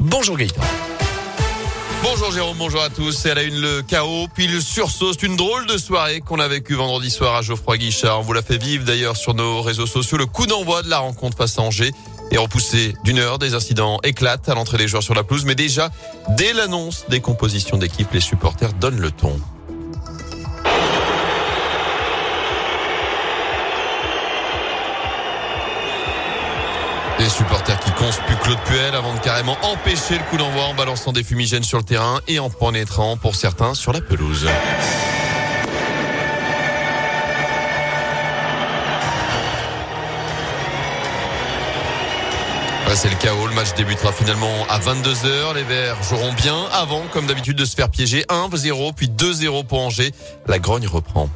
Bonjour Gaëtan. Bonjour Jérôme, bonjour à tous. C'est à la une le chaos, puis le sursaut. C'est une drôle de soirée qu'on a vécue vendredi soir à Geoffroy Guichard. On vous l'a fait vivre d'ailleurs sur nos réseaux sociaux. Le coup d'envoi de la rencontre face à Angers est repoussé d'une heure. Des incidents éclatent à l'entrée des joueurs sur la pelouse. Mais déjà, dès l'annonce des compositions d'équipe, les supporters donnent le ton. Des supporters qui conspuent Claude Puel avant de carrément empêcher le coup d'envoi en balançant des fumigènes sur le terrain et en pénétrant pour certains sur la pelouse. C'est le chaos. Le match débutera finalement à 22h. Les Verts joueront bien avant, comme d'habitude, de se faire piéger 1-0 puis 2-0 pour Angers. La grogne reprend.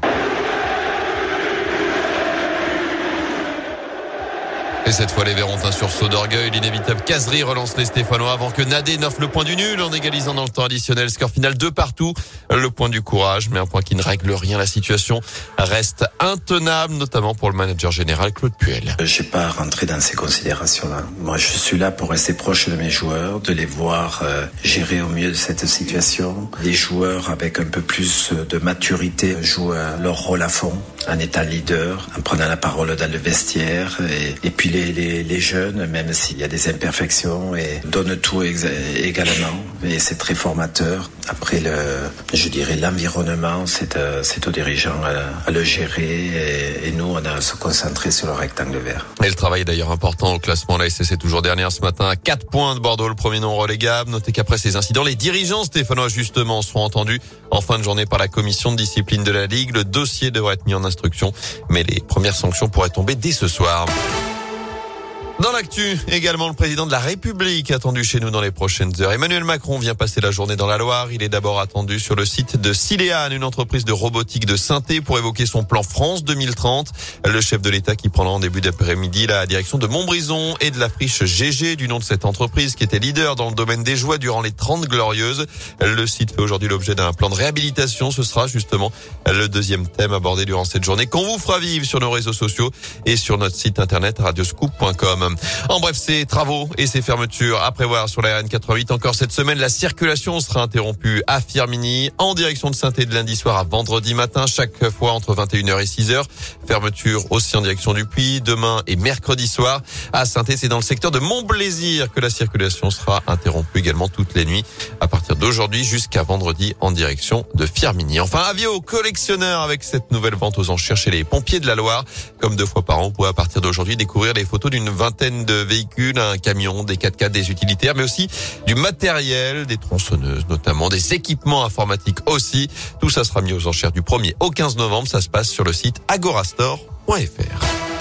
Et cette fois, les Verts un sursaut d'orgueil. L'inévitable caserie relance les Stéphanois avant que Nadé n'offre le point du nul en égalisant dans le temps additionnel. Score final de partout. Le point du courage, mais un point qui ne règle rien. La situation reste intenable, notamment pour le manager général Claude Puel. Je n'ai pas rentré dans ces considérations-là. Moi, je suis là pour rester proche de mes joueurs, de les voir euh, gérer au mieux cette situation. Les joueurs avec un peu plus de maturité jouent euh, leur rôle à fond, en étant leader, en prenant la parole dans le vestiaire et puis les, jeunes, même s'il y a des imperfections, et donnent tout également. Et c'est très formateur. Après, je dirais l'environnement, c'est euh, aux dirigeants à, à, le gérer. Et, et, nous, on a à se concentrer sur le rectangle vert. Et le travail est d'ailleurs important au classement. La SCC toujours dernière ce matin à 4 points de Bordeaux, le premier non relégable. Notez qu'après ces incidents, les dirigeants stéphanois justement seront entendus en fin de journée par la commission de discipline de la Ligue. Le dossier devrait être mis en instruction, mais les premières sanctions pourraient tomber dès ce soir. Dans l'actu, également le président de la République attendu chez nous dans les prochaines heures. Emmanuel Macron vient passer la journée dans la Loire. Il est d'abord attendu sur le site de Siléane, une entreprise de robotique de synthé pour évoquer son plan France 2030. Le chef de l'État qui prendra en début d'après-midi la direction de Montbrison et de la friche GG du nom de cette entreprise qui était leader dans le domaine des joies durant les 30 glorieuses. Le site fait aujourd'hui l'objet d'un plan de réhabilitation. Ce sera justement le deuxième thème abordé durant cette journée qu'on vous fera vivre sur nos réseaux sociaux et sur notre site internet radioscoop.com. En bref, ces travaux et ces fermetures à prévoir sur la RN88 encore cette semaine. La circulation sera interrompue à Firmini en direction de saint de lundi soir à vendredi matin, chaque fois entre 21h et 6h. Fermeture aussi en direction du Puy demain et mercredi soir à saint C'est dans le secteur de Montblaisir que la circulation sera interrompue également toutes les nuits à partir d'aujourd'hui jusqu'à vendredi en direction de Firmini. Enfin, avis aux collectionneurs avec cette nouvelle vente aux enchères chez les pompiers de la Loire. Comme deux fois par an, vous pouvez à partir d'aujourd'hui découvrir les photos d'une vingtaine de véhicules, un camion, des 4x4, des utilitaires, mais aussi du matériel, des tronçonneuses notamment, des équipements informatiques aussi. Tout ça sera mis aux enchères du 1er au 15 novembre. Ça se passe sur le site agorastore.fr.